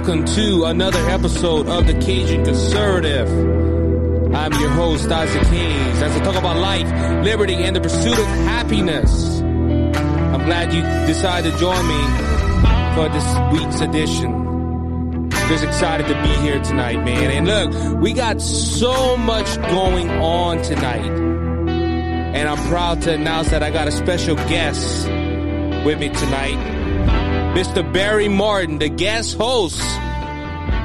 Welcome to another episode of the Cajun Conservative. I'm your host, Isaac Hayes, as I talk about life, liberty, and the pursuit of happiness. I'm glad you decided to join me for this week's edition. Just excited to be here tonight, man. And look, we got so much going on tonight. And I'm proud to announce that I got a special guest with me tonight. Mr. Barry Martin, the guest host,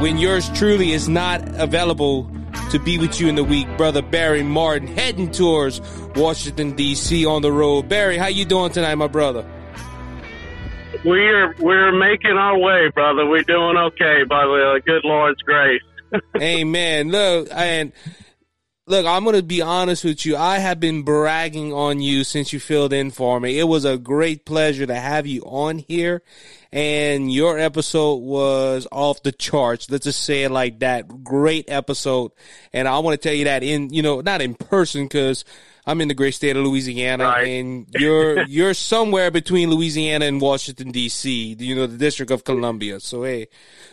when yours truly is not available to be with you in the week, brother Barry Martin, heading towards Washington D.C. on the road. Barry, how you doing tonight, my brother? We're we're making our way, brother. We're doing okay by the good Lord's grace. Amen. Look, and look, I'm going to be honest with you. I have been bragging on you since you filled in for me. It was a great pleasure to have you on here. And your episode was off the charts. Let's just say it like that. Great episode. And I want to tell you that in, you know, not in person because I'm in the great state of Louisiana right. and you're, you're somewhere between Louisiana and Washington DC, you know, the District of Columbia. So, hey,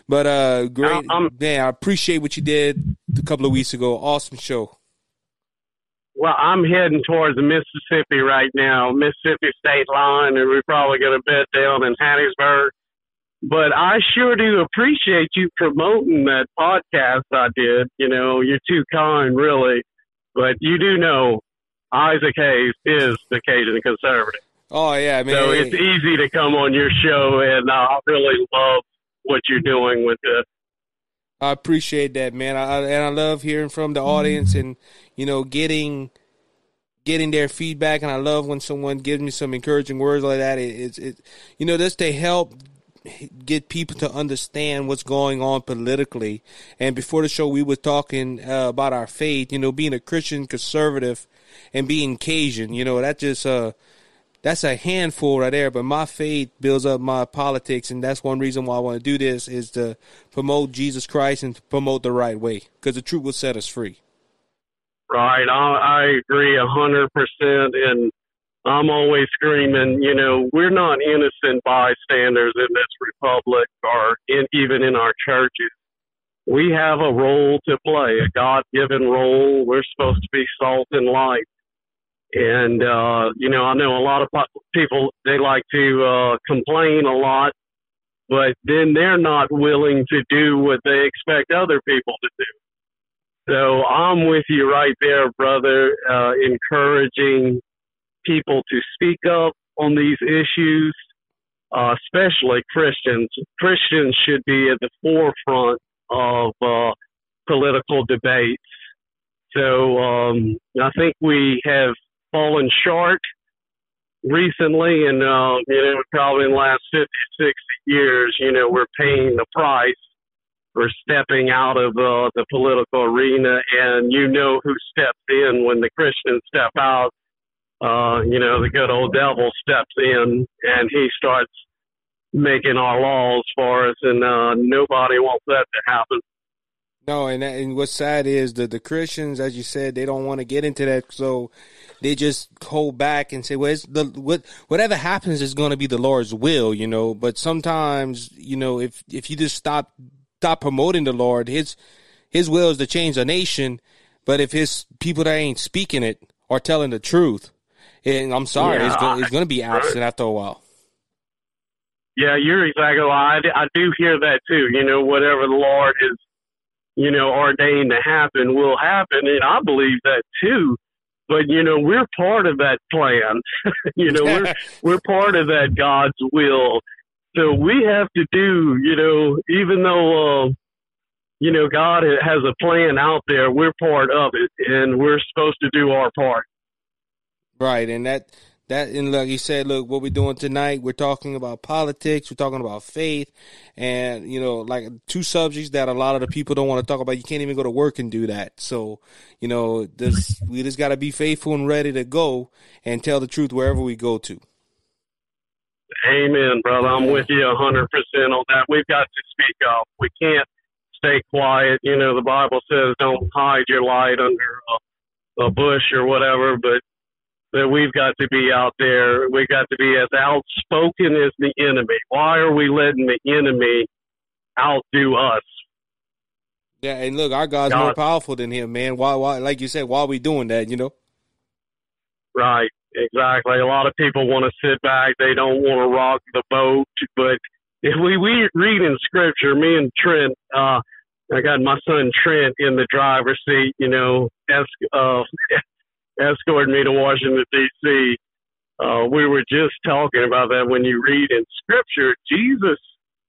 but, uh, great. Um, man, I appreciate what you did a couple of weeks ago. Awesome show. Well, I'm heading towards the Mississippi right now, Mississippi state line, and we're probably going to bed down in Hattiesburg. But I sure do appreciate you promoting that podcast I did. You know, you're too kind, really. But you do know Isaac Hayes is the Cajun conservative. Oh yeah, man. So it's easy to come on your show, and I really love what you're doing with it. I appreciate that, man. I, and I love hearing from the audience and you know getting getting their feedback. And I love when someone gives me some encouraging words like that. It, it's it, you know just to help get people to understand what's going on politically. And before the show, we were talking uh, about our faith. You know, being a Christian conservative and being Cajun. You know, that just uh that's a handful right there. But my faith builds up my politics, and that's one reason why I want to do this is to promote Jesus Christ and to promote the right way, because the truth will set us free. Right, I, I agree a hundred percent, and I'm always screaming. You know, we're not innocent bystanders in this republic, or in, even in our churches. We have a role to play, a God-given role. We're supposed to be salt and light and, uh, you know, I know a lot of people, they like to, uh, complain a lot, but then they're not willing to do what they expect other people to do. So I'm with you right there, brother, uh, encouraging people to speak up on these issues, uh, especially Christians. Christians should be at the forefront of, uh, political debates. So, um, I think we have fallen short recently, and uh, you know, probably in the last 50, 60 years, you know, we're paying the price for stepping out of uh, the political arena, and you know who steps in when the Christians step out. Uh, you know, the good old devil steps in, and he starts making our laws for us, and uh, nobody wants that to happen. No, and and what's sad is that the Christians, as you said, they don't want to get into that, so they just hold back and say, "Well, the what whatever happens is going to be the Lord's will," you know. But sometimes, you know, if if you just stop stop promoting the Lord, His His will is to change a nation. But if His people that ain't speaking it are telling the truth, and I'm sorry, yeah, it's, going, it's going to be absent after a while. Yeah, you're exactly right. I, I do hear that too. You know, whatever the Lord is you know, ordained to happen will happen. And I believe that too. But, you know, we're part of that plan. you know, we're, we're part of that God's will. So we have to do, you know, even though, uh, you know, God has a plan out there, we're part of it, and we're supposed to do our part. Right, and that that and like you said, look, what we're doing tonight, we're talking about politics, we're talking about faith, and you know, like two subjects that a lot of the people don't want to talk about. You can't even go to work and do that. So, you know, this we just got to be faithful and ready to go and tell the truth wherever we go to. Amen, brother. I'm with you hundred percent on that. We've got to speak up. We can't stay quiet. You know, the Bible says don't hide your light under a, a bush or whatever, but that we've got to be out there. We've got to be as outspoken as the enemy. Why are we letting the enemy outdo us? Yeah, and look, our God's God. more powerful than him, man. Why, why, like you said, why are we doing that? You know? Right, exactly. A lot of people want to sit back. They don't want to rock the boat. But if we, we read in Scripture, me and Trent, uh, I got my son Trent in the driver's seat. You know, as uh, escorted me to Washington D.C. Uh, we were just talking about that when you read in Scripture, Jesus,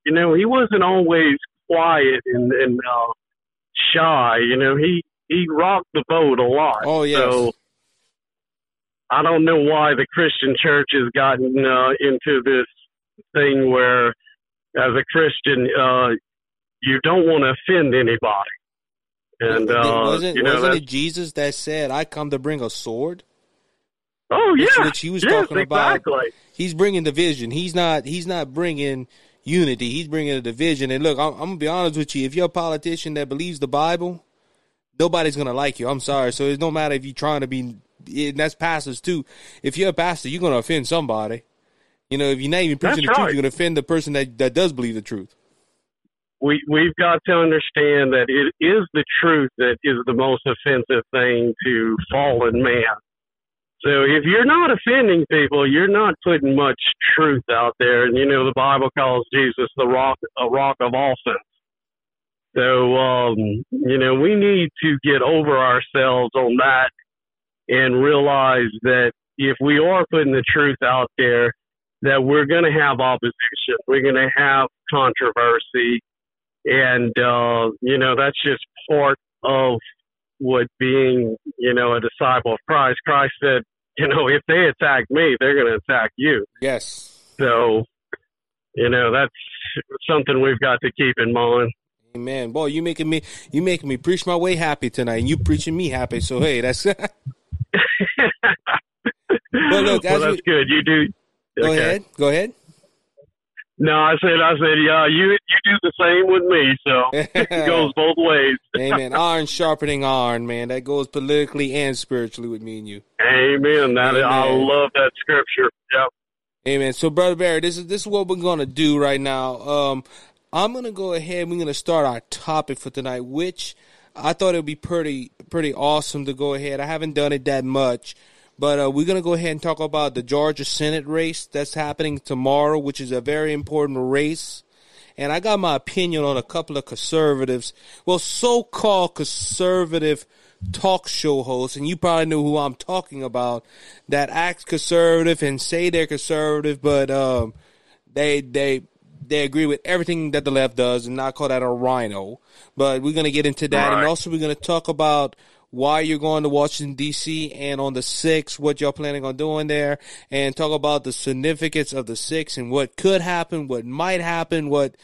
you know, he wasn't always quiet and, and uh, shy. You know, he he rocked the boat a lot. Oh yes. So I don't know why the Christian church has gotten uh, into this thing where, as a Christian, uh, you don't want to offend anybody. And uh, wasn't you know, wasn't it Jesus that said, "I come to bring a sword"? Oh yeah, which he was yes, talking about. He's bringing division. He's not. He's not bringing unity. He's bringing a division. And look, I'm, I'm gonna be honest with you. If you're a politician that believes the Bible, nobody's gonna like you. I'm sorry. So it don't matter if you're trying to be. And that's pastors too. If you're a pastor, you're gonna offend somebody. You know, if you're not even preaching that's the right. truth, you're gonna offend the person that that does believe the truth we we've got to understand that it is the truth that is the most offensive thing to fallen man. So if you're not offending people, you're not putting much truth out there. And you know the Bible calls Jesus the rock a rock of offense. So um, you know we need to get over ourselves on that and realize that if we are putting the truth out there, that we're going to have opposition, we're going to have controversy, and uh, you know that's just part of what being you know a disciple of Christ. Christ said, you know, if they attack me, they're going to attack you. Yes. So, you know, that's something we've got to keep in mind. Amen. Boy, you making me you making me preach my way happy tonight, and you preaching me happy. So hey, that's. but look, well, that's we, good. You do. Go okay. ahead. Go ahead. No, I said, I said, yeah, you you do the same with me, so it goes both ways. Amen. Iron sharpening iron, man. That goes politically and spiritually with me and you. Amen. That Amen. I love that scripture. Yep. Amen. So, brother Barry, this is this is what we're gonna do right now. Um, I'm gonna go ahead. We're gonna start our topic for tonight, which I thought it would be pretty pretty awesome to go ahead. I haven't done it that much. But uh, we're going to go ahead and talk about the Georgia Senate race that's happening tomorrow, which is a very important race. And I got my opinion on a couple of conservatives, well, so called conservative talk show hosts, and you probably know who I'm talking about, that act conservative and say they're conservative, but um, they they they agree with everything that the left does, and I call that a rhino. But we're going to get into that, right. and also we're going to talk about why you're going to Washington D.C. and on the 6th, what y'all planning on doing there, and talk about the significance of the 6th and what could happen, what might happen, what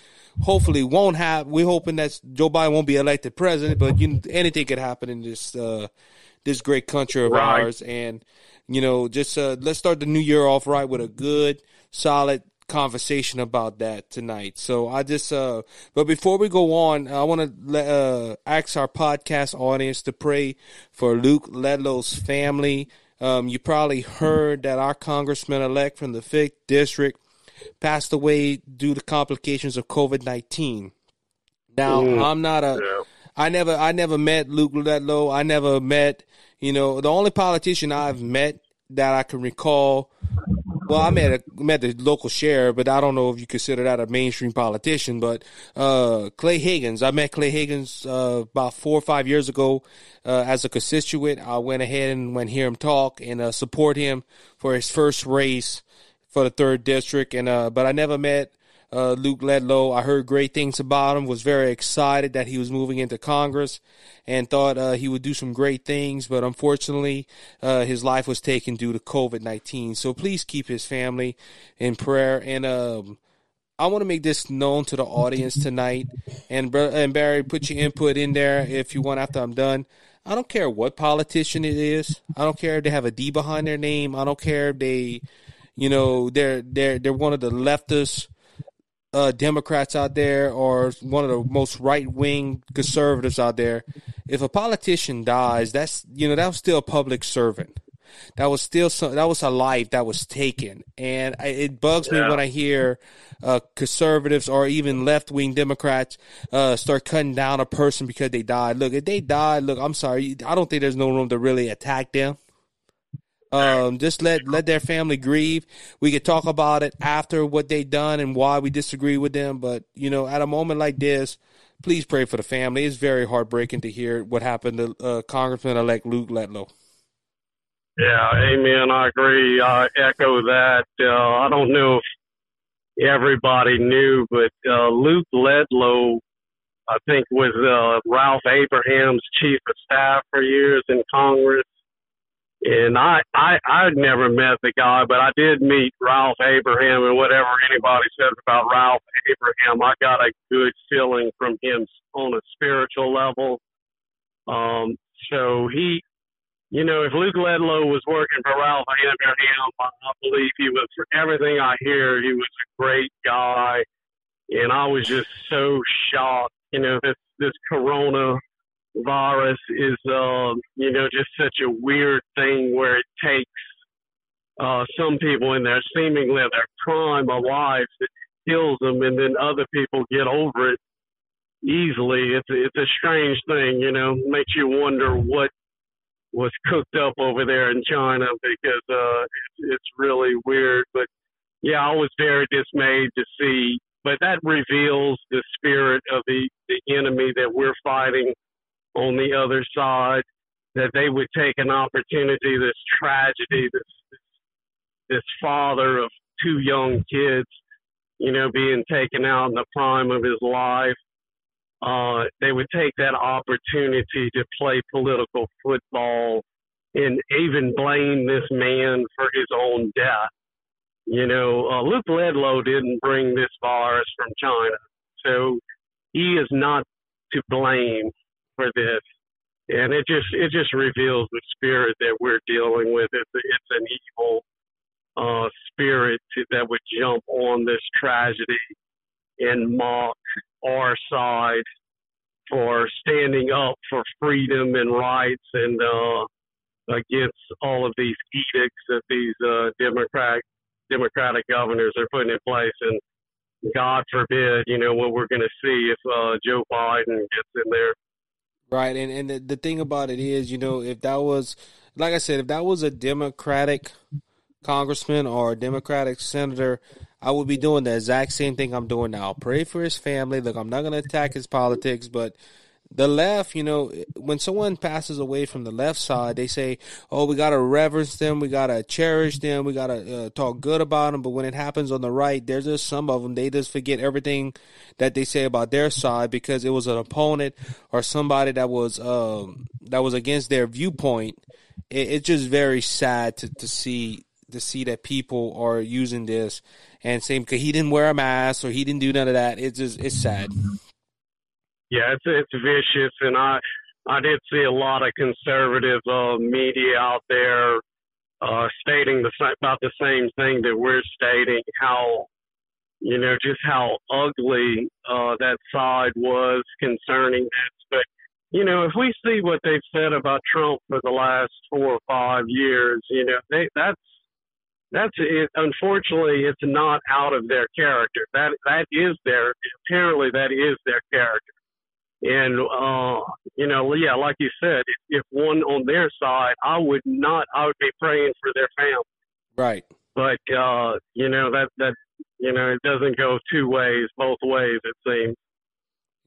hopefully won't happen. We're hoping that Joe Biden won't be elected president, but you, anything could happen in this uh, this great country of right. ours. And you know, just uh, let's start the new year off right with a good, solid conversation about that tonight. So I just, uh, but before we go on, I want to uh, ask our podcast audience to pray for Luke Letlow's family. Um, you probably heard that our congressman elect from the 5th district passed away due to complications of COVID 19. Now, mm, I'm not a, yeah. I never, I never met Luke Letlow. I never met, you know, the only politician I've met that I can recall well, I met a, met the local sheriff, but I don't know if you consider that a mainstream politician. But uh, Clay Higgins, I met Clay Higgins uh, about four or five years ago uh, as a constituent. I went ahead and went hear him talk and uh, support him for his first race for the third district. And uh, but I never met uh, Luke Letlow. I heard great things about him. Was very excited that he was moving into Congress, and thought uh, he would do some great things. But unfortunately, uh, his life was taken due to COVID nineteen. So please keep his family in prayer. And um, I want to make this known to the audience tonight. And and Barry, put your input in there if you want after I'm done. I don't care what politician it is. I don't care if they have a D behind their name. I don't care if they, you know, they're they're they're one of the leftist uh, Democrats out there or one of the most right wing conservatives out there. If a politician dies, that's you know that was still a public servant. That was still some, that was a life that was taken, and it bugs yeah. me when I hear uh, conservatives or even left wing Democrats uh, start cutting down a person because they died. Look, if they died, look, I'm sorry, I don't think there's no room to really attack them. Um, just let let their family grieve. We could talk about it after what they done and why we disagree with them. But you know, at a moment like this, please pray for the family. It's very heartbreaking to hear what happened to uh, Congressman elect Luke Letlow. Yeah, amen. I agree. I echo that. Uh, I don't know if everybody knew, but uh, Luke Letlow, I think, was uh, Ralph Abraham's chief of staff for years in Congress. And I, I, I'd never met the guy, but I did meet Ralph Abraham, and whatever anybody says about Ralph Abraham, I got a good feeling from him on a spiritual level. Um, so he, you know, if Luke Letlow was working for Ralph Abraham, I believe he was, for everything I hear, he was a great guy. And I was just so shocked. You know, this, this corona virus is, uh, you know, just such a weird thing where it takes uh, some people in their seemingly their prime of life, it kills them, and then other people get over it easily. It's it's a strange thing, you know. Makes you wonder what was cooked up over there in China because uh, it's, it's really weird. But yeah, I was very dismayed to see. But that reveals the spirit of the the enemy that we're fighting on the other side. That they would take an opportunity, this tragedy, this this, father of two young kids, you know, being taken out in the prime of his life uh, they would take that opportunity to play political football and even blame this man for his own death. You know, uh, Luke Letlow didn't bring this virus from China, so he is not to blame for this. And it just it just reveals the spirit that we're dealing with. It's it's an evil uh, spirit to, that would jump on this tragedy and mock our side for standing up for freedom and rights and uh, against all of these edicts that these uh, Democratic Democratic governors are putting in place. And God forbid, you know, what we're going to see if uh, Joe Biden gets in there. Right, and and the, the thing about it is, you know, if that was, like I said, if that was a Democratic congressman or a Democratic senator, I would be doing the exact same thing I'm doing now. Pray for his family. Look, I'm not going to attack his politics, but the left, you know, when someone passes away from the left side, they say, "Oh, we got to reverence them, we got to cherish them, we got to uh, talk good about them." But when it happens on the right, there's just some of them they just forget everything that they say about their side because it was an opponent or somebody that was um, that was against their viewpoint. It, it's just very sad to, to see to see that people are using this and saying because he didn't wear a mask or he didn't do none of that. It's just it's sad. Yeah, it's it's vicious, and I I did see a lot of conservative uh, media out there uh, stating the about the same thing that we're stating. How you know just how ugly uh, that side was concerning this, but you know, if we see what they've said about Trump for the last four or five years, you know, they, that's that's it. Unfortunately, it's not out of their character. That that is their apparently that is their character. And uh, you know, yeah, like you said, if, if one on their side, I would not. I would be praying for their family. Right. But uh, you know that that you know it doesn't go two ways, both ways. It seems.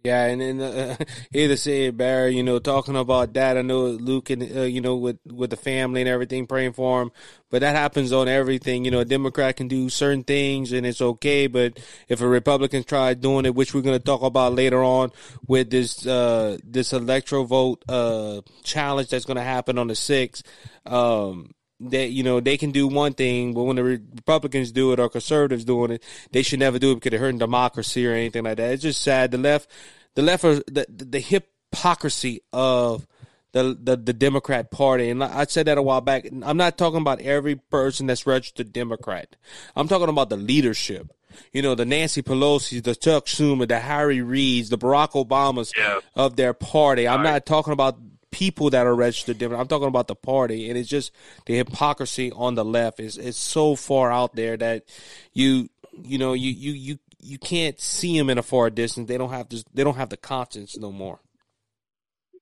Yeah, and then uh, here to say Barry, you know, talking about that, I know Luke and uh, you know with with the family and everything, praying for him. But that happens on everything. You know, a Democrat can do certain things and it's okay, but if a Republican tries doing it, which we're going to talk about later on with this uh, this electro vote uh, challenge that's going to happen on the sixth. Um, that you know they can do one thing, but when the Republicans do it or conservatives doing it, they should never do it because they're hurting democracy or anything like that. It's just sad. The left, the left, are, the the hypocrisy of the, the the Democrat Party, and I said that a while back. I'm not talking about every person that's registered Democrat. I'm talking about the leadership. You know, the Nancy Pelosi, the Chuck Schumer, the Harry Reids, the Barack Obamas yeah. of their party. I'm not talking about people that are registered different. I'm talking about the party, and it's just the hypocrisy on the left is is so far out there that you you know you you you you can't see them in a far distance. They don't have this. They don't have the conscience no more.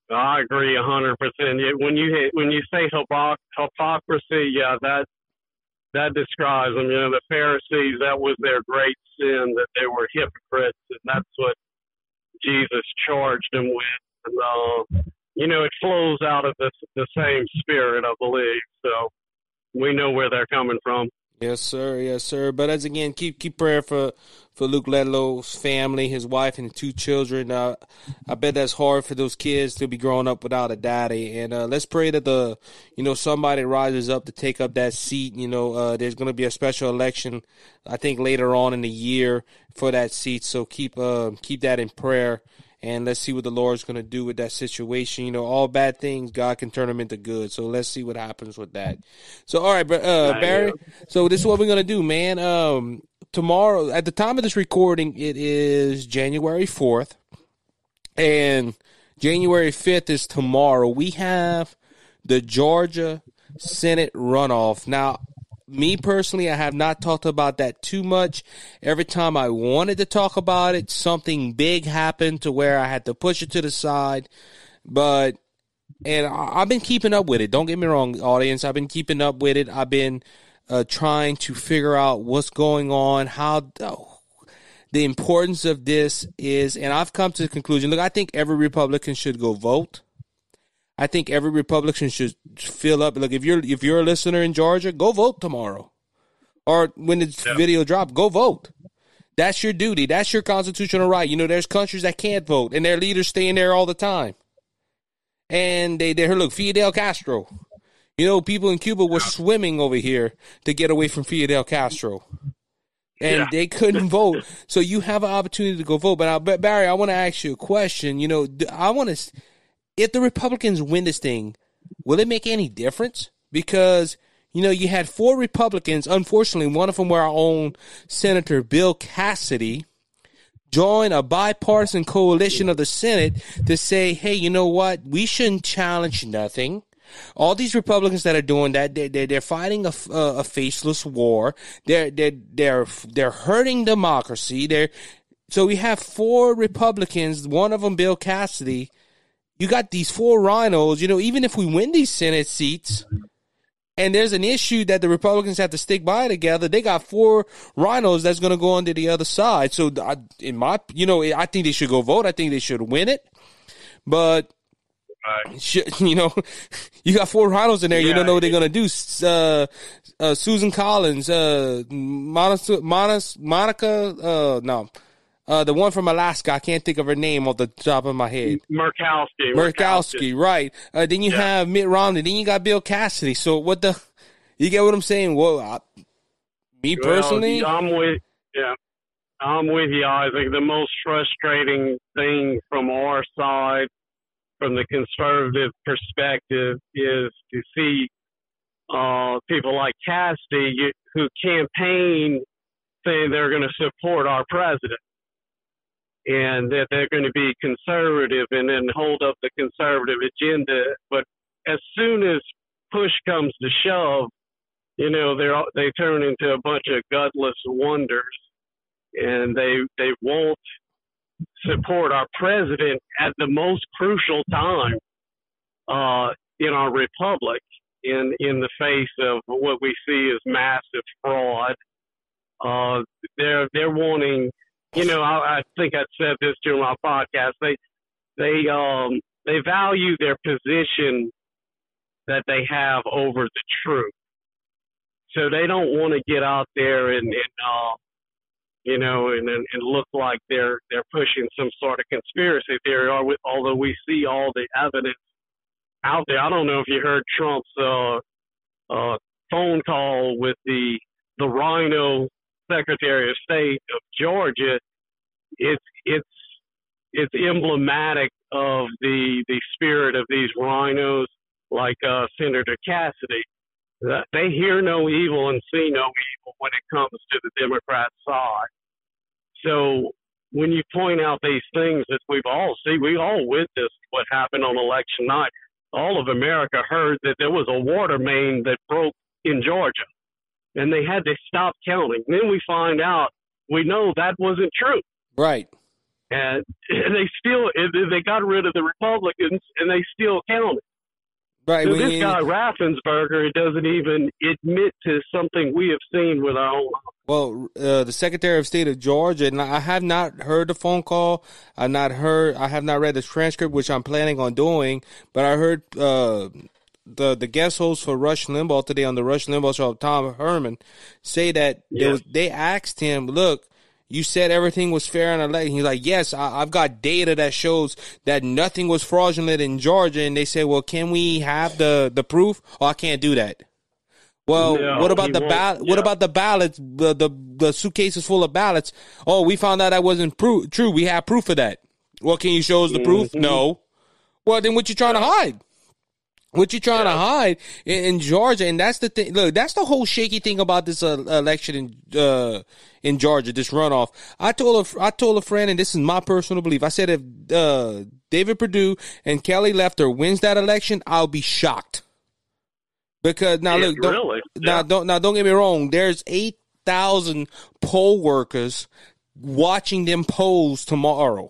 I agree a hundred percent. When you when you say hypocrisy, yeah, that that describes them. You know, the Pharisees that was their great sin that they were hypocrites, and that's what Jesus charged them with. And, uh, you know, it flows out of the the same spirit, I believe. So we know where they're coming from. Yes, sir. Yes, sir. But as again, keep keep prayer for for Luke Letlow's family, his wife, and two children. Uh, I bet that's hard for those kids to be growing up without a daddy. And uh, let's pray that the you know somebody rises up to take up that seat. You know, uh, there's going to be a special election, I think later on in the year for that seat. So keep uh, keep that in prayer and let's see what the Lord's going to do with that situation. You know, all bad things, God can turn them into good. So let's see what happens with that. So, all right, uh, Barry. So this is what we're going to do, man. Um, tomorrow, at the time of this recording, it is January 4th, and January 5th is tomorrow. We have the Georgia Senate runoff. Now, me personally, I have not talked about that too much. Every time I wanted to talk about it, something big happened to where I had to push it to the side. But, and I've been keeping up with it. Don't get me wrong, audience. I've been keeping up with it. I've been uh, trying to figure out what's going on, how. Oh, the importance of this is, and I've come to the conclusion. Look, I think every Republican should go vote. I think every Republican should fill up. Like if you're if you're a listener in Georgia, go vote tomorrow, or when this yeah. video drop, go vote. That's your duty. That's your constitutional right. You know, there's countries that can't vote, and their leaders stay in there all the time. And they they look Fidel Castro. You know, people in Cuba were swimming over here to get away from Fidel Castro and yeah. they couldn't vote. So you have an opportunity to go vote. But, I, but Barry, I want to ask you a question. You know, I want to if the Republicans win this thing, will it make any difference? Because you know, you had four Republicans. Unfortunately, one of them were our own Senator Bill Cassidy join a bipartisan coalition of the Senate to say, hey, you know what? We shouldn't challenge nothing. All these Republicans that are doing that, they're, they're, they're fighting a, a, faceless war. They're, they're, they're, they're hurting democracy. They're, so we have four Republicans, one of them Bill Cassidy, you got these four rhinos, you know, even if we win these Senate seats and there's an issue that the Republicans have to stick by together, they got four rhinos that's going to go onto the other side. So, in my, you know, I think they should go vote. I think they should win it. But, right. you know, you got four rhinos in there. Yeah, you don't know what they're going to do. Uh, uh, Susan Collins, uh, Monica, Monica, uh, no. Uh, the one from Alaska, I can't think of her name off the top of my head. Murkowski. Murkowski, right. Uh, then you yeah. have Mitt Romney. Then you got Bill Cassidy. So what the, you get what I'm saying? Well, I, me well, personally. I'm with, yeah, I'm with you, Isaac. The most frustrating thing from our side, from the conservative perspective, is to see uh, people like Cassidy who campaign saying they're going to support our president and that they're going to be conservative and then hold up the conservative agenda. But as soon as push comes to shove, you know, they they turn into a bunch of gutless wonders, and they they won't support our president at the most crucial time uh, in our republic, in in the face of what we see as massive fraud. Uh, they're they're wanting you know, I, I think I said this during my podcast. They they um they value their position that they have over the truth. So they don't want to get out there and, and uh, you know, and, and look like they're they're pushing some sort of conspiracy theory. Or although we see all the evidence out there, I don't know if you heard Trump's uh, uh, phone call with the the RINO Secretary of State of Georgia. It's it's it's emblematic of the the spirit of these RINOs, like uh, Senator Cassidy. They hear no evil and see no evil when it comes to the Democrat side. So when you point out these things that we've all seen, we all witnessed what happened on election night. All of America heard that there was a water main that broke in Georgia, and they had to stop counting. Then we find out we know that wasn't true. Right. And, and they still they got rid of the Republicans, and they still counted. Right. So this guy Raffensperger doesn't even admit to something we have seen with our own. Well, uh, the Secretary of State of Georgia, and I have not heard the phone call. I've not heard. I have not read the transcript, which I'm planning on doing. But I heard uh, the the guest host for Rush Limbaugh today on the Rush Limbaugh show, Todd Herman, say that was, they asked him, "Look, you said everything was fair and election. He's like, yes, I, have got data that shows that nothing was fraudulent in Georgia. And they say, well, can we have the, the proof? Oh, I can't do that. Well, no, what about the ballot? Yeah. What about the ballots? The, the the suitcases full of ballots. Oh, we found out that wasn't pro- true. We have proof of that. Well, can you show us the mm-hmm. proof? No. Well, then what you trying to hide? What you trying yeah. to hide in, in, Georgia? And that's the thing. Look, that's the whole shaky thing about this uh, election in uh, in Georgia, this runoff. I told a I told a friend, and this is my personal belief. I said if uh, David Perdue and Kelly Loeffler wins that election, I'll be shocked. Because now yeah, look, don't, really? now yeah. don't now don't get me wrong. There's eight thousand poll workers watching them polls tomorrow,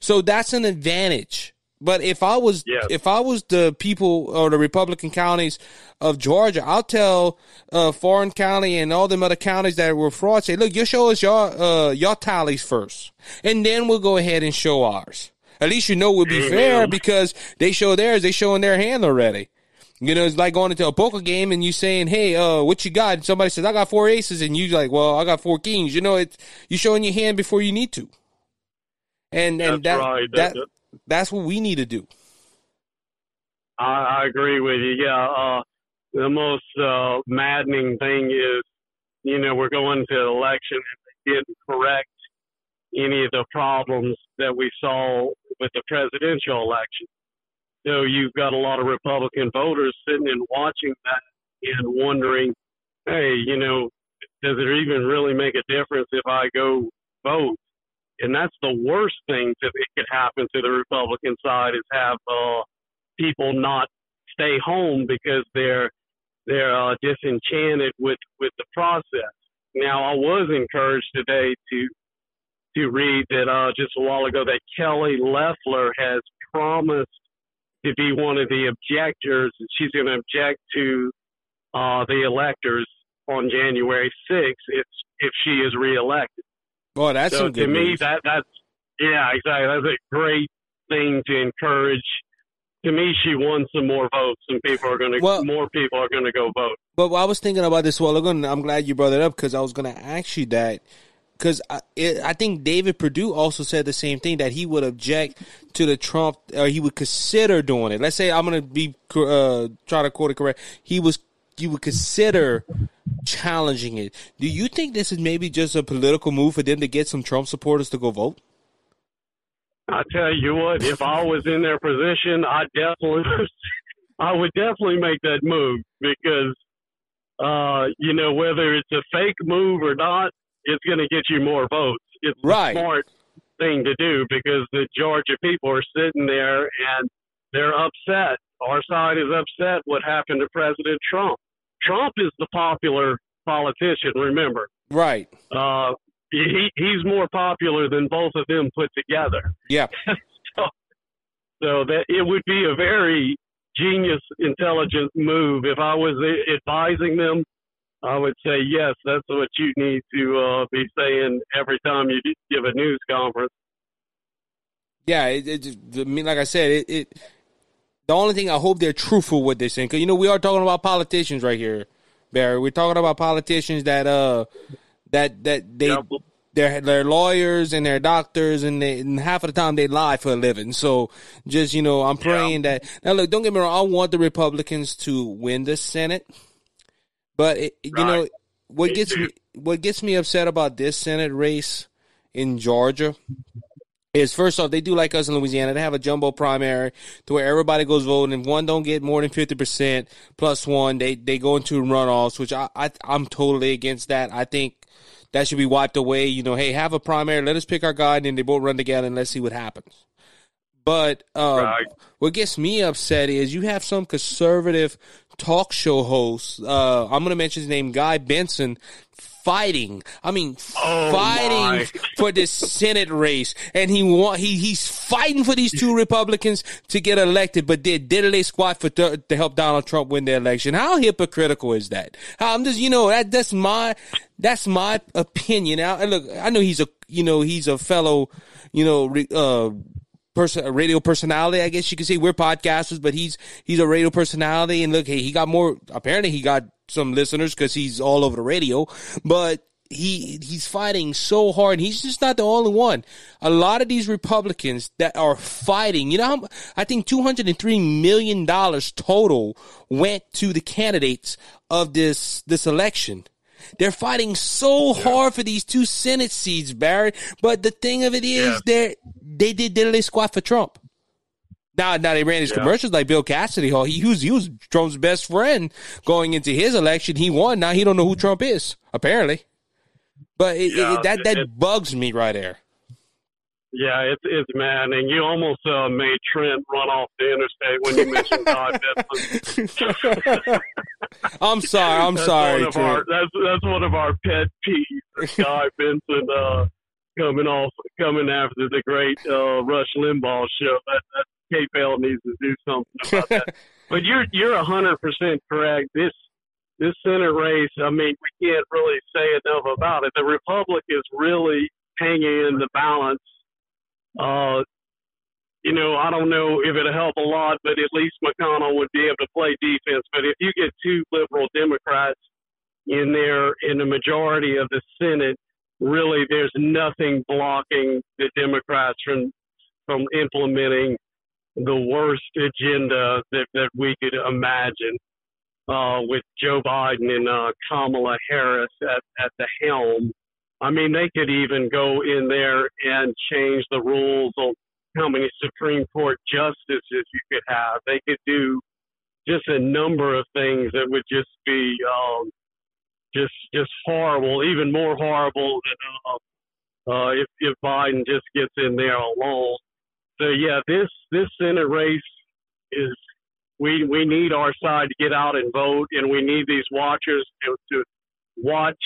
so that's an advantage but if I was yeah. if I was the people or the Republican counties of Georgia, I'll tell uh, Fulton County and all them other counties that were fraud. Say, look, you show us your uh, your tallies first, and then we'll go ahead and show ours. At least you know we'll be mm-hmm. fair because they show theirs. They showing their hand already. You know, it's like going into a poker game and you saying, "Hey, uh, what you got?" And somebody says, "I got four aces," and you like, "Well, I got four kings." You know, it's you showing your hand before you need to. And and That's that right. that that's what we need to do. I, I agree with you. Yeah, uh, the most uh, maddening thing is, you know, we're going to election and they didn't correct any of the problems that we saw with the presidential election. So you've got a lot of Republican voters sitting and watching that and wondering, hey, you know, does it even really make a difference if I go vote? And that's the worst thing that it could happen to the Republican side is have uh, people not stay home because they're they're uh, disenchanted with with the process. Now, I was encouraged today to to read that uh, just a while ago that Kelly Loeffler has promised to be one of the objectors. And she's going to object to uh, the electors on January 6th if if she is reelected. Boy, that's so to me that that's yeah exactly that's a great thing to encourage. To me, she won some more votes, and people are going to well, more people are going to go vote. But I was thinking about this while ago, and I'm glad you brought it up because I was going to ask you that because I, I, think David Perdue also said the same thing that he would object to the Trump or he would consider doing it. Let's say I'm going to be uh, try to quote it correct. He was you would consider challenging it. Do you think this is maybe just a political move for them to get some Trump supporters to go vote? I tell you what, if I was in their position, I definitely, I would definitely make that move because, uh, you know, whether it's a fake move or not, it's going to get you more votes. It's right. a smart thing to do because the Georgia people are sitting there and they're upset. Our side is upset what happened to President Trump. Trump is the popular politician. Remember, right? Uh, he he's more popular than both of them put together. Yeah. so, so that it would be a very genius, intelligent move if I was advising them I would say yes. That's what you need to uh, be saying every time you give a news conference. Yeah, it, it, I mean, like I said, it, it. The only thing I hope they're truthful with this thing, because you know we are talking about politicians right here, Barry. We're talking about politicians that uh that that they yep. they're they're lawyers and they're doctors and they and half of the time they lie for a living. So just you know, I'm praying that now look, don't get me wrong, I want the Republicans to win the Senate. But it, you know what gets me what gets me upset about this Senate race in Georgia is first off they do like us in Louisiana. They have a jumbo primary to where everybody goes voting. If one don't get more than fifty percent plus one they they go into runoffs which I, I I'm totally against that. I think that should be wiped away. You know hey have a primary. Let us pick our guy and then they both run together and let's see what happens. But um, right. what gets me upset is you have some conservative talk show host. Uh, I'm going to mention his name, Guy Benson, fighting. I mean, oh fighting for this Senate race, and he want he he's fighting for these two Republicans to get elected, but they did diddly squat for th- to help Donald Trump win the election. How hypocritical is that? How, I'm just you know that that's my that's my opinion. Now, look, I know he's a you know he's a fellow you know uh person, radio personality, I guess you could say. We're podcasters, but he's he's a radio personality. And look, hey, he got more. Apparently, he got some listeners because he's all over the radio. But he he's fighting so hard. He's just not the only one. A lot of these Republicans that are fighting, you know, I think two hundred and three million dollars total went to the candidates of this this election. They're fighting so yeah. hard for these two Senate seats, Barry. But the thing of it is, yeah. they they did diddly squat for Trump. Now, now they ran these yeah. commercials like Bill Cassidy. He, he was he was Trump's best friend going into his election. He won. Now he don't know who Trump is apparently. But it, it, that that it, bugs me right there. Yeah, it's it's man, and you almost uh, made Trent run off the interstate when you mentioned Todd Benson. I'm sorry, I'm that's sorry. One our, that's that's one of our pet peeves. Guy Benson uh, coming off, coming after the great uh, Rush Limbaugh show. That, that KPEL needs to do something about that. but you're you're a hundred percent correct. This this Senate race, I mean, we can't really say enough about it. The Republic is really hanging in the balance uh, you know, I don't know if it'll help a lot, but at least McConnell would be able to play defense. But if you get two liberal Democrats in there in the majority of the Senate, really there's nothing blocking the Democrats from from implementing the worst agenda that, that we could imagine uh, with Joe Biden and uh, Kamala Harris at, at the helm. I mean, they could even go in there and change the rules on how many Supreme Court justices you could have. They could do just a number of things that would just be um, just just horrible, even more horrible than uh, uh, if if Biden just gets in there alone. So yeah, this this Senate race is we we need our side to get out and vote, and we need these watchers to to watch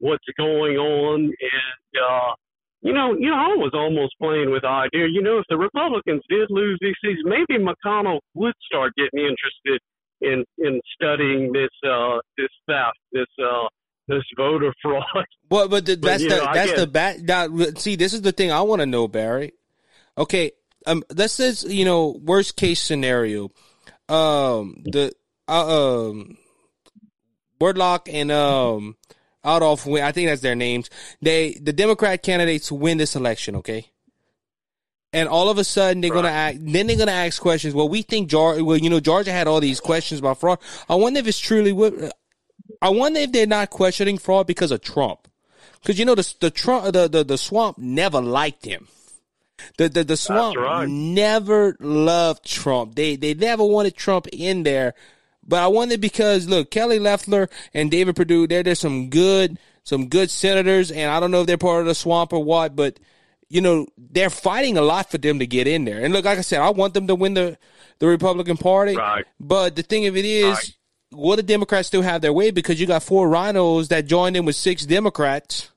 what's going on. And, uh, you know, you know, I was almost playing with the idea, you know, if the Republicans did lose these seats, maybe McConnell would start getting interested in, in studying this, uh, this theft, this, uh, this voter fraud. Well, but the, that's but, the know, that's the bad. Now, see, this is the thing I want to know, Barry. Okay, um, this is you know worst case scenario. Um, the uh, um, Wardlock and um Adolf, I think that's their names. They, the Democrat candidates win this election, okay? And all of a sudden they're right. gonna act. Then they're gonna ask questions. Well, we think Georgia. Well, you know, Georgia had all these questions about fraud. I wonder if it's truly. What, I wonder if they're not questioning fraud because of Trump. Because you know the the Trump the, the the swamp never liked him. The the the swamp right. never loved Trump. They they never wanted Trump in there but I wonder because look, Kelly Loeffler and David Perdue, they're there's some good some good senators, and I don't know if they're part of the swamp or what, but you know they're fighting a lot for them to get in there. And look, like I said, I want them to win the the Republican Party. Right. But the thing of it is, right. will the Democrats still have their way? Because you got four rhinos that joined in with six Democrats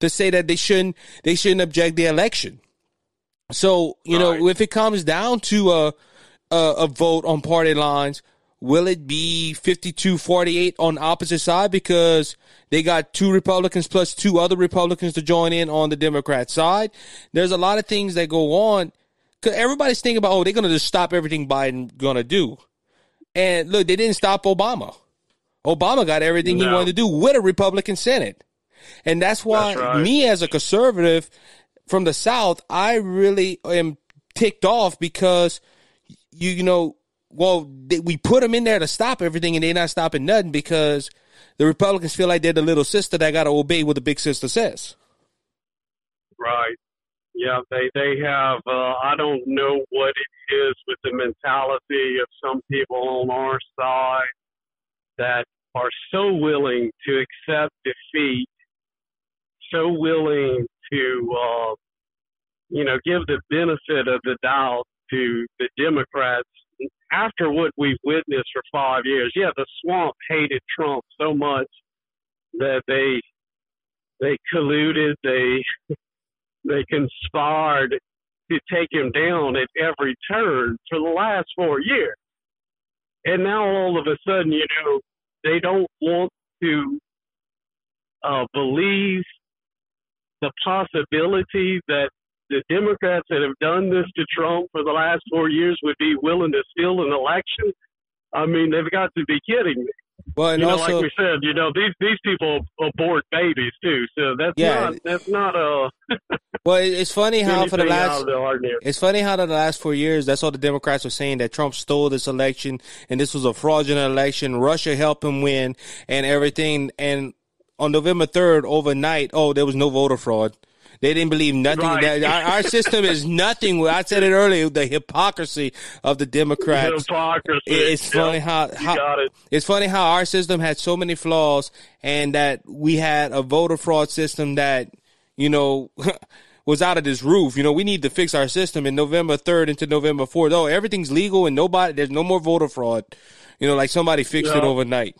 to say that they shouldn't they shouldn't object the election. So you know if it comes down to a, a a vote on party lines will it be 52-48 on opposite side because they got two Republicans plus two other Republicans to join in on the Democrat side? There's a lot of things that go on. Cause everybody's thinking about, oh, they're gonna just stop everything Biden gonna do. And look, they didn't stop Obama. Obama got everything no. he wanted to do with a Republican Senate. And that's why that's right. me as a conservative from the South, I really am ticked off because you, you know, well, they, we put them in there to stop everything, and they're not stopping nothing because the Republicans feel like they're the little sister that got to obey what the big sister says. Right. Yeah, they they have. Uh, I don't know what it is with the mentality of some people on our side that are so willing to accept defeat, so willing to, uh, you know, give the benefit of the doubt to the Democrats after what we've witnessed for five years, yeah, the swamp hated Trump so much that they they colluded, they they conspired to take him down at every turn for the last four years. And now all of a sudden, you know, they don't want to uh, believe the possibility that the Democrats that have done this to Trump for the last four years would be willing to steal an election. I mean, they've got to be kidding me. Well, and you know, also, like we said, you know, these these people abort babies too, so that's yeah, not that's not a. well, it's funny how for the last the it's funny how the last four years, that's all the Democrats were saying that Trump stole this election and this was a fraudulent election. Russia helped him win and everything. And on November third, overnight, oh, there was no voter fraud. They didn't believe nothing. Right. Our, our, system is nothing. I said it earlier. The hypocrisy of the Democrats. Hypocrisy. It's funny how, how it. it's funny how our system had so many flaws, and that we had a voter fraud system that you know. was out of this roof. You know, we need to fix our system in November 3rd into November 4th. Oh, everything's legal and nobody, there's no more voter fraud. You know, like somebody fixed yeah. it overnight.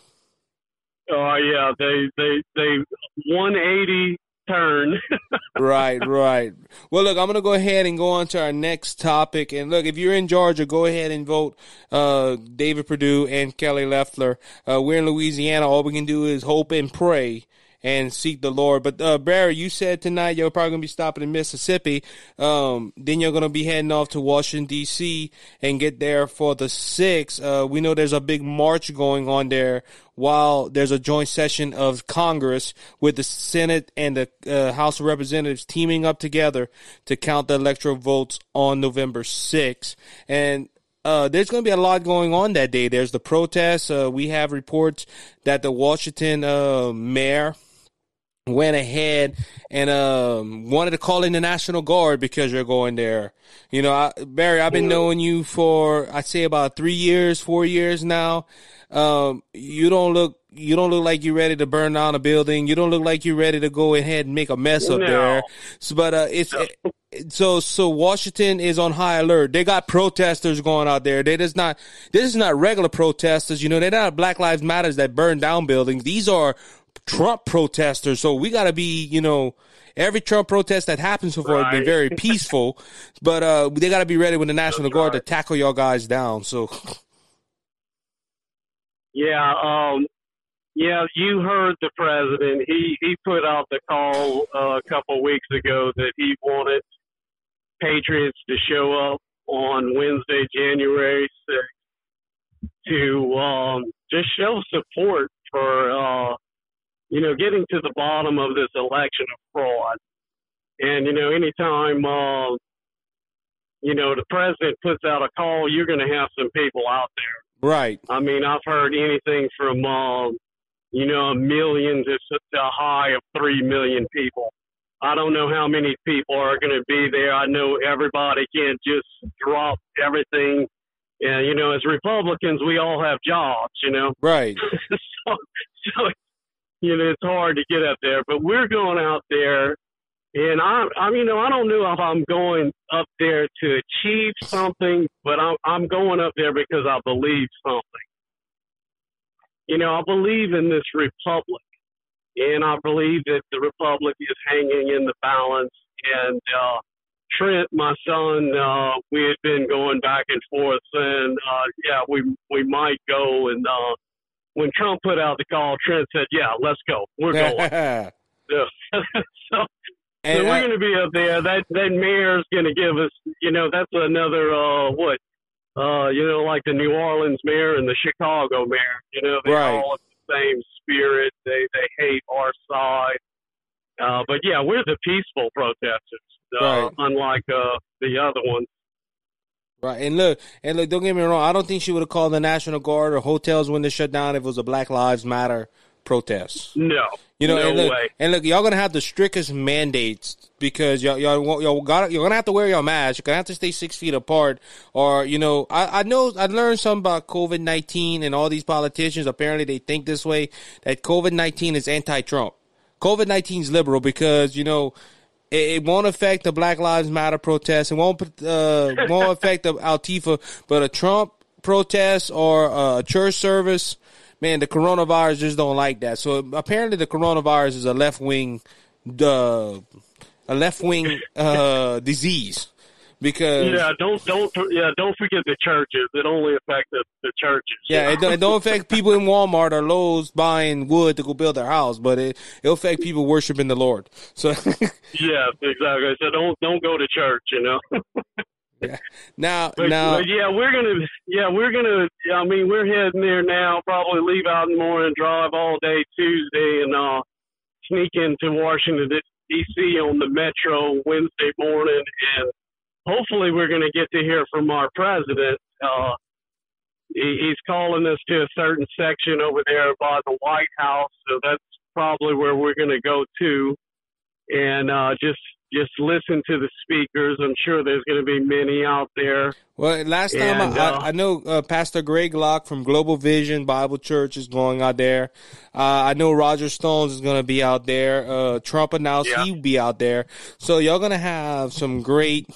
Oh yeah, they they they 180 turn. right, right. Well, look, I'm going to go ahead and go on to our next topic. And look, if you're in Georgia, go ahead and vote uh, David Perdue and Kelly Loeffler. Uh, we're in Louisiana. All we can do is hope and pray and seek the Lord. But uh, Barry, you said tonight you're probably gonna be stopping in Mississippi. Um, then you're gonna be heading off to Washington D.C. and get there for the sixth. Uh, we know there's a big march going on there while there's a joint session of Congress with the Senate and the uh, House of Representatives teaming up together to count the electoral votes on November 6th. And uh, there's going to be a lot going on that day. There's the protests. Uh, we have reports that the Washington uh, mayor went ahead and um, wanted to call in the National Guard because you're going there. You know, I, Barry, I've been knowing you for I'd say about three years, four years now. Um, you don't look you don't look like you're ready to burn down a building. You don't look like you're ready to go ahead and make a mess up there. So, but uh, it's it, so so Washington is on high alert. They got protesters going out there. They just not this is not regular protesters. You know, they're not Black Lives Matters that burn down buildings. These are Trump protesters. So we got to be, you know, every Trump protest that happens so far right. has been very peaceful, but uh, they got to be ready with the National That's Guard right. to tackle y'all guys down. So, yeah, um, yeah, you heard the president. He he put out the call uh, a couple weeks ago that he wanted Patriots to show up on Wednesday, January sixth, to um, just show support for uh, you know, getting to the bottom of this election of fraud. And, you know, anytime, uh, you know, the president puts out a call, you're going to have some people out there. Right. I mean, I've heard anything from, uh, you know, a million to, to a high of 3 million people. I don't know how many people are going to be there. I know everybody can't just drop everything. And, you know, as Republicans, we all have jobs, you know. Right. so, so you know, it's hard to get up there. But we're going out there, and I, I, you know, I don't know if I'm going up there to achieve something, but I'm, I'm going up there because I believe something. You know, I believe in this republic, and I believe that the republic is hanging in the balance. And uh, Trent, my son, uh, we had been going back and forth, and uh, yeah, we we might go. And uh, when Trump put out the call, Trent said, "Yeah, let's go. We're going." so, so, so we're going to be up there. That that mayor's going to give us, you know, that's another uh, what, uh, you know, like the New Orleans mayor and the Chicago mayor. You know, they right. all have the same spirit. They they hate our side. Uh, but yeah, we're the peaceful protesters uh, Right. unlike uh, the other ones. Right, and look, and look. Don't get me wrong. I don't think she would have called the National Guard or hotels when they shut down if it was a Black Lives Matter protest. No, You know, no and look, way. and look, y'all gonna have the strictest mandates because y'all y'all y'all got you're gonna have to wear your mask. You're gonna have to stay six feet apart, or you know, I, I know I learned something about COVID nineteen and all these politicians. Apparently, they think this way that COVID nineteen is anti-Trump. COVID nineteen is liberal because you know. It, it won't affect the Black Lives Matter protest. It won't uh, won't affect the Antifa, but a Trump protest or a church service, man, the coronavirus just don't like that. So apparently, the coronavirus is a left wing, uh, a left wing uh, disease because Yeah, don't don't yeah don't forget the churches. It only affects the, the churches. Yeah, it don't, it don't affect people in Walmart or Lowe's buying wood to go build their house, but it it'll affect people worshiping the Lord. So yeah, exactly. So don't don't go to church. You know. now But, now but yeah, we're gonna yeah we're gonna. I mean, we're heading there now. Probably leave out in the morning, drive all day Tuesday, and uh, sneak into Washington D.C. on the metro Wednesday morning, and hopefully we're gonna get to hear from our president. Uh, he, he's calling us to a certain section over there by the White House, so that's probably where we're gonna go to, and uh, just just listen to the speakers. I'm sure there's going to be many out there. Well, last time And, I, uh, I, I know uh, Pastor Greg Locke from Global Vision Bible Church is going out there. Uh, I know Roger Stones is going to be out there. Uh, Trump announced Yeah. he'd be out there. So y'all going to have some great,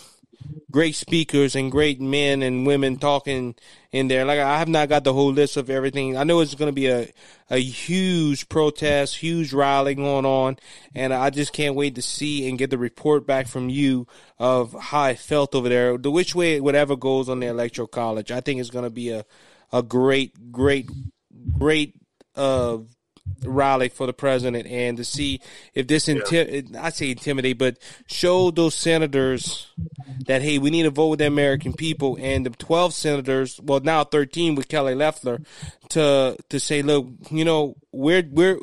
great speakers and great men and women talking in there. Like I have not got the whole list of everything. I know it's going to be a a huge protest, huge rally going on, and I just can't wait to see and get the report back from you of how I felt over there. The which way whatever goes on the electoral college, I think it's going to be a a great, great, great uh rally for the president and to see if this inti- I say intimidate, but show those senators that hey, we need to vote with the American people. And the twelve senators, well now thirteen with Kelly Loeffler, to to say, look, you know, we're we're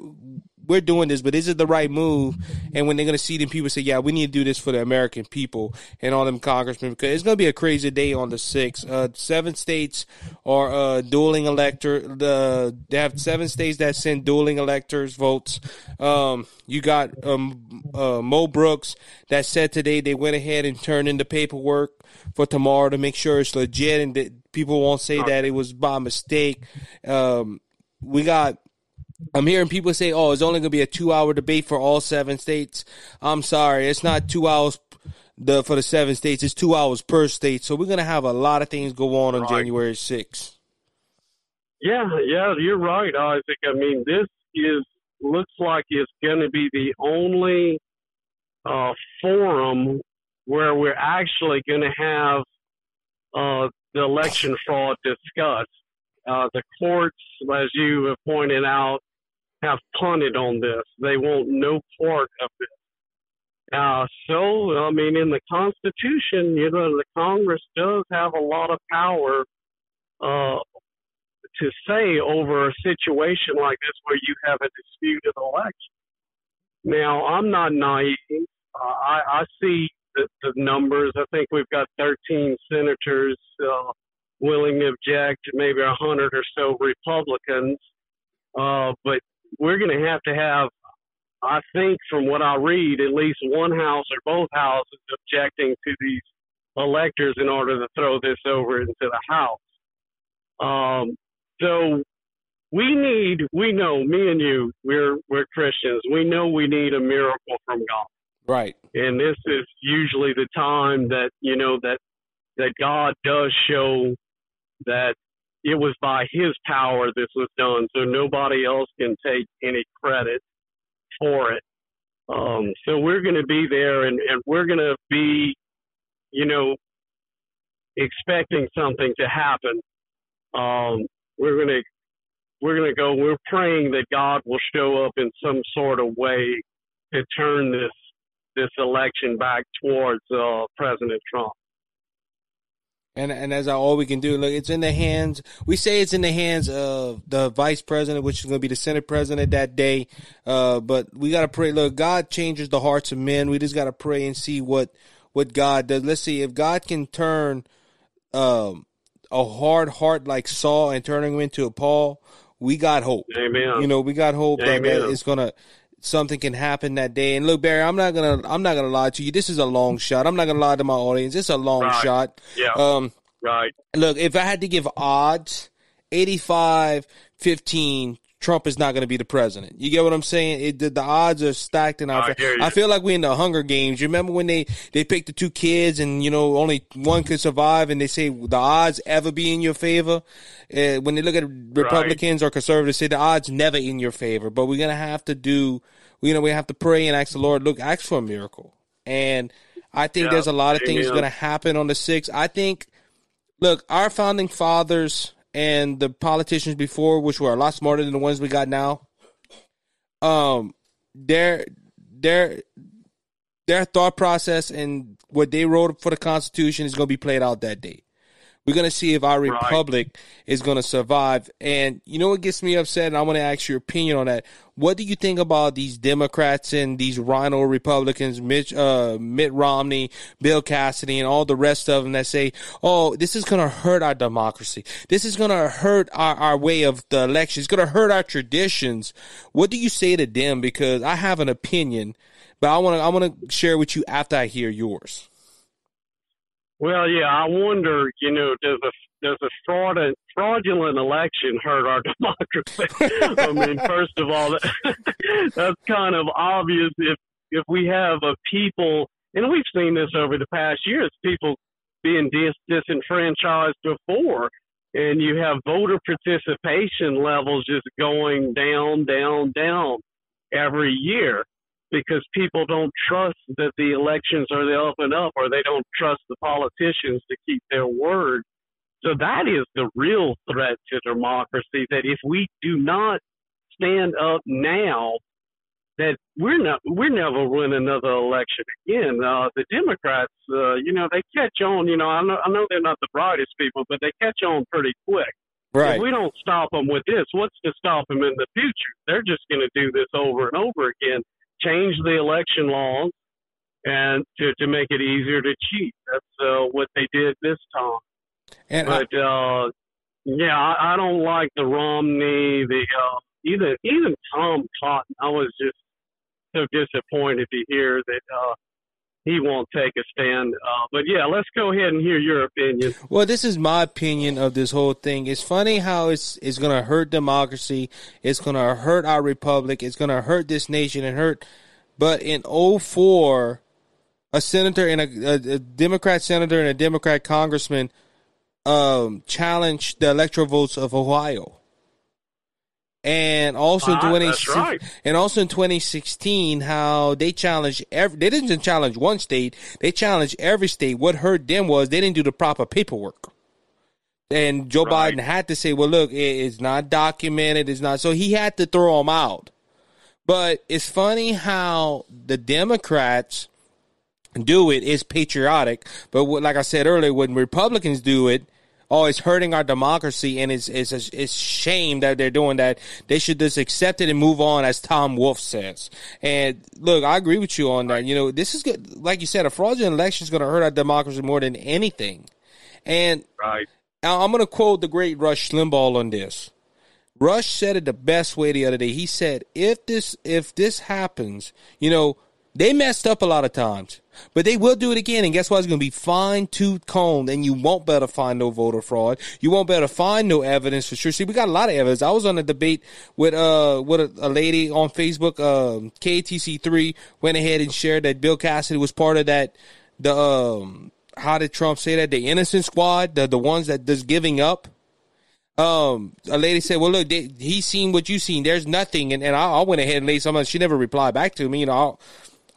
we're doing this, but is it the right move? And when they're going to see them, people say, yeah, we need to do this for the American people and all them congressmen because it's going to be a crazy day on the 6th. Uh, seven states are uh, dueling elector. The, they have seven states that send dueling electors votes. Um, you got um, uh, Mo Brooks that said today they went ahead and turned in the paperwork for tomorrow to make sure it's legit and that people won't say that it was by mistake. Um, we got I'm hearing people say, "Oh, it's only going to be a two-hour debate for all seven states." I'm sorry, it's not two hours the for the seven states. It's two hours per state. So we're going to have a lot of things go on on Right. January 6th. Yeah, yeah, you're right, Isaac. I mean, this is looks like it's going to be the only uh, forum where we're actually going to have uh, the election fraud discussed. Uh, the courts, as you have pointed out, have punted on this. They want no part of this. Uh, so, I mean, in the Constitution, you know, the Congress does have a lot of power uh, to say over a situation like this where you have a disputed election. Now, I'm not naive. Uh, I, I see the, the numbers. I think we've got 13 senators uh, willing to object, maybe a 100 or so Republicans. Uh, but we're going to have to have, I think, from what I read, at least one house or both houses objecting to these electors in order to throw this over into the House. Um, so we need, we know, me and you, we're we're Christians. We know we need a miracle from God, Right. and this is usually the time that you know that that God does show that it was by His power this was done, so nobody else can take any credit for it. Um, so we're going to be there, and, and we're going to be you know, expecting something to happen. Um, we're gonna we're gonna go. We're praying that God will show up in some sort of way to turn this this election back towards uh, President Trump. And and as all we can do, look, it's in the hands. We say it's in the hands of the vice president, which is going to be the senate president that day. Uh, but we got to pray. Look, God changes the hearts of men. We just got to pray and see what what God does. Let's see if God can turn um, a hard heart like Saul and turning him into a Paul. We got hope. Amen. You know, we got hope Amen. that it's gonna something can happen that day. And look, Barry, I'm not gonna I'm not gonna lie to you. This is a long shot. I'm not gonna lie to my audience. It's a long Right. shot. Yeah. Um, right. look, if I had to give odds, 85 15, Trump is not going to be the president. You get what I'm saying? It, the, the odds are stacked in our I fa- hear you. I feel like we're in the Hunger Games. You remember when they, they picked the two kids and, you know, only one could survive and they say the odds ever be in your favor? Uh, when they look at Republicans or conservatives, say the odds never in your favor. But we're going to have to do, you know, we have to pray and ask the Lord, look, ask for a miracle. And I think Yeah, there's a lot of things going to happen on the 6th. I think look, our founding fathers and the politicians before, which were a lot smarter than the ones we got now, um, their their their thought process and what they wrote for the Constitution is going to be played out that day. We're going to see if our Right. republic is going to survive. And you know what gets me upset? And I want to ask your opinion on that. What do you think about these Democrats and these RINO Republicans, Mitch, uh, Mitt Romney, Bill Cassidy, and all the rest of them that say, "Oh, this is going to hurt our democracy. This is going to hurt our, our way of the election. It's going to hurt our traditions." What do you say to them? Because I have an opinion, but I want to I want to share with you after I hear yours. Well, yeah, I wonder, you know, does a does a fraudulent fraudulent election hurt our democracy? I mean, first of all, that's kind of obvious if if we have a people, and we've seen this over the past years, people being dis- disenfranchised before, and you have voter participation levels just going down, down, down every year because people don't trust that the elections are the up and up or they don't trust the politicians to keep their word. So that is the real threat to democracy that if we do not stand up now, that we're not we're never win another election again. Uh, the Democrats, uh, you know, they catch on. You know, I know I know they're not the brightest people, but they catch on pretty quick. If we don't stop them with this, what's to stop them in the future? They're just going to do this over and over again. Change the election laws and to, to make it easier to cheat. That's uh, what they did this time. And I- But uh, yeah, I, I don't like the Romney, the uh, even even Tom Cotton. I was just so disappointed to hear that uh, he won't take a stand. Uh, but yeah, let's go ahead and hear your opinion. Well, this is my opinion of this whole thing. It's funny how it's it's going to hurt democracy. It's going to hurt our republic. It's going to hurt this nation and hurt. But in 04, a senator and a, a, a Democrat senator and a Democrat congressman um, challenged the electoral votes of Ohio. And also in Ah, 20, right. and also in 2016, how they challenged every, they didn't challenge one state, they challenged every state. What hurt them was they didn't do the proper paperwork. And Joe Right. Biden had to say, well, look, it, it's not documented. It's not. So he had to throw them out. But it's funny how the Democrats do it is patriotic. But what, like I said earlier, when Republicans do it, oh, it's hurting our democracy, and it's it's a, it's shame that they're doing that. They should just accept it and move on, as Tom Wolf says. And look, I agree with you on that. You know, this is good. Like you said, a fraudulent election is going to hurt our democracy more than anything. And Right. I'm going to quote the great Rush Limbaugh on this. Rush said it the best way the other day. He said, "If this if this happens, you know, they messed up a lot of times, but they will do it again. And guess what? It's going to be fine tooth combed, and you won't be able to find no voter fraud. You won't be able to find no evidence for sure. See, we got a lot of evidence. I was on a debate with uh with a, a lady on Facebook. Um, KTC three went ahead and shared that Bill Cassidy was part of that. The um, how did Trump say that? The innocent squad, the the ones that just giving up um, a lady said, "Well, look, they, he's seen what you've seen. There's nothing." And, and I, I went ahead and laid some. She never replied back to me. You know, I,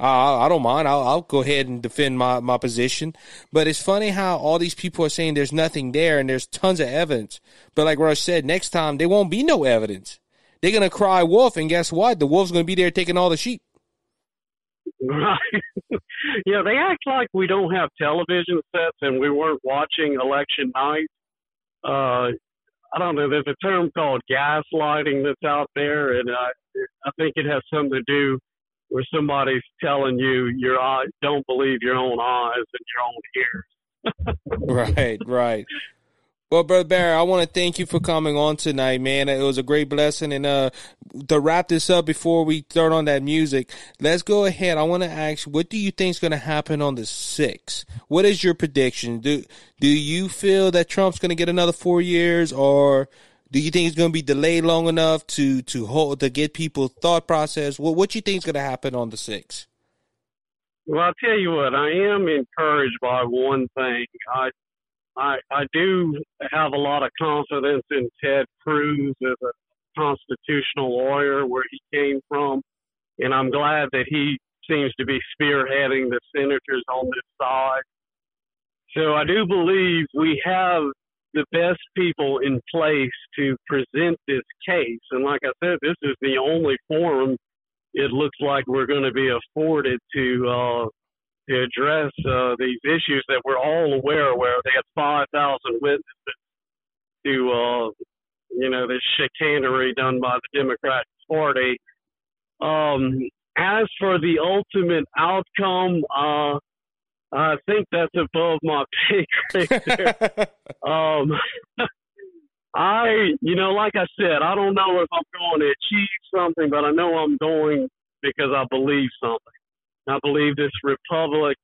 I don't mind. I'll, I'll go ahead and defend my, my position. But it's funny how all these people are saying there's nothing there and there's tons of evidence. But like Rush said, next time there won't be no evidence. They're gonna cry wolf, and guess what? The wolf's gonna be there taking all the sheep. Right. yeah, they act like we don't have television sets and we weren't watching election night. Uh, I don't know. There's a term called gaslighting that's out there, and I, I think it has something to do where somebody's telling you your eye don't believe your own eyes and your own ears. right, right. Well, Brother Barry, I want to thank you for coming on tonight, man. It was a great blessing. And uh, to wrap this up before we turn on that music, let's go ahead. I want to ask, what do you think is going to happen on the 6th? What is your prediction? Do do you feel that Trump's going to get another four years, or do you think it's going to be delayed long enough to to hold to get people thought process? What what you think is going to happen on the 6th? Well, I'll tell you what, I am encouraged by one thing. I I, I do have a lot of confidence in Ted Cruz as a constitutional lawyer where he came from, and I'm glad that he seems to be spearheading the senators on this side. So I do believe we have the best people in place to present this case. And like I said, this is the only forum it looks like we're going to be afforded to uh, to address uh, these issues that we're all aware of. where they had 5,000 witnesses to, uh, you know, this chicanery done by the Democratic Party. Um, as for the ultimate outcome, uh, I think that's above my pay grade. um, I, you know, like I said, I don't know if I'm going to achieve something, but I know I'm going because I believe something. I believe this republic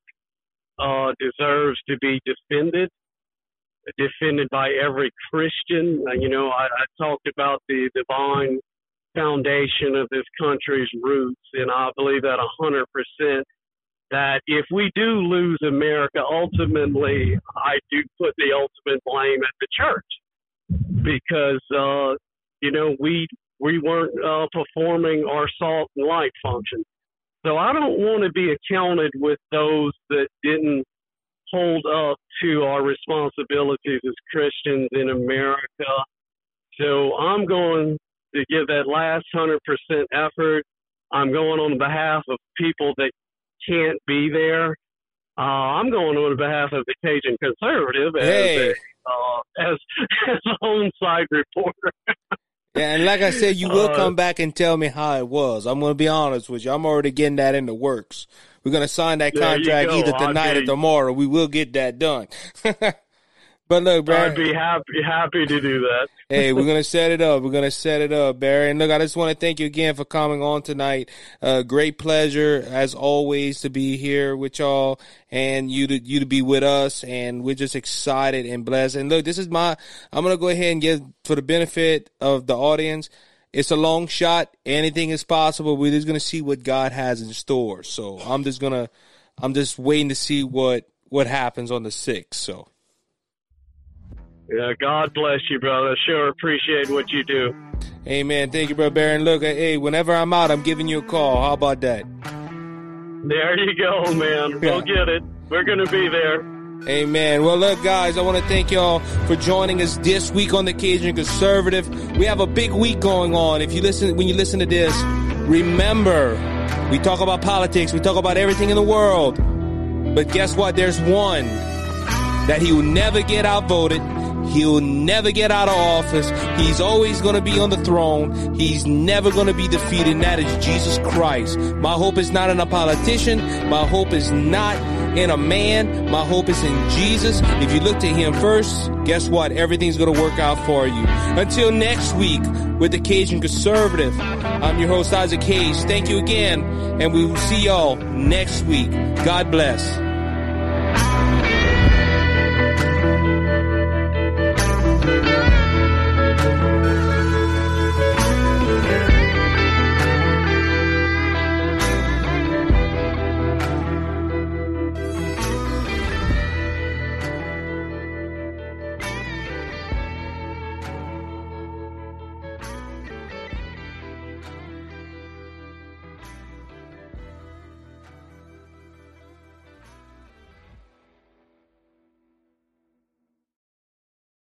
uh, deserves to be defended, defended by every Christian. Uh, you know, I, I talked about the divine foundation of this country's roots, and I believe that a hundred percent. That if we do lose America, ultimately, I do put the ultimate blame at the church because uh, you know we we weren't uh, performing our salt and light function. So I don't want to be accounted with those that didn't hold up to our responsibilities as Christians in America. So I'm going to give that last 100% effort. I'm going on behalf of people that can't be there. Uh, I'm going on behalf of the Cajun Conservative as, hey. a, uh, as, as a home side reporter. Yeah, and like I said, you will uh, come back and tell me how it was. I'm going to be honest with you. I'm already getting that in the works. We're going to sign that contract either tonight or tomorrow. We will get that done. but look, Barry. I'd be happy happy to do that. hey, we're gonna set it up. We're gonna set it up, Barry. And look, I just want to thank you again for coming on tonight. Uh, great pleasure as always to be here with y'all and you to you to be with us. And we're just excited and blessed. And look, this is my. I'm gonna go ahead and get for the benefit of the audience. It's a long shot. Anything is possible. We're just gonna see what God has in store. So I'm just gonna. I'm just waiting to see what what happens on the sixth. So. Yeah, God bless you, brother. Sure appreciate what you do. Amen. Thank you, brother Baron. Look, uh, hey, whenever I'm out, I'm giving you a call. How about that? There you go, man. We'll get it. We're going to be there. Amen. Well, look, guys, I want to thank y'all for joining us this week on the Cajun Conservative. We have a big week going on. If you listen, when you listen to this, remember, we talk about politics, we talk about everything in the world. But guess what? There's one that he will never get outvoted He'll never get out of office. He's always going to be on the throne. He's never going to be defeated. And that is Jesus Christ. My hope is not in a politician. My hope is not in a man. My hope is in Jesus. If you look to him first, guess what? Everything's going to work out for you. Until next week with the Cajun Conservative, I'm your host, Isaac Hayes. Thank you again. And we will see y'all next week. God bless.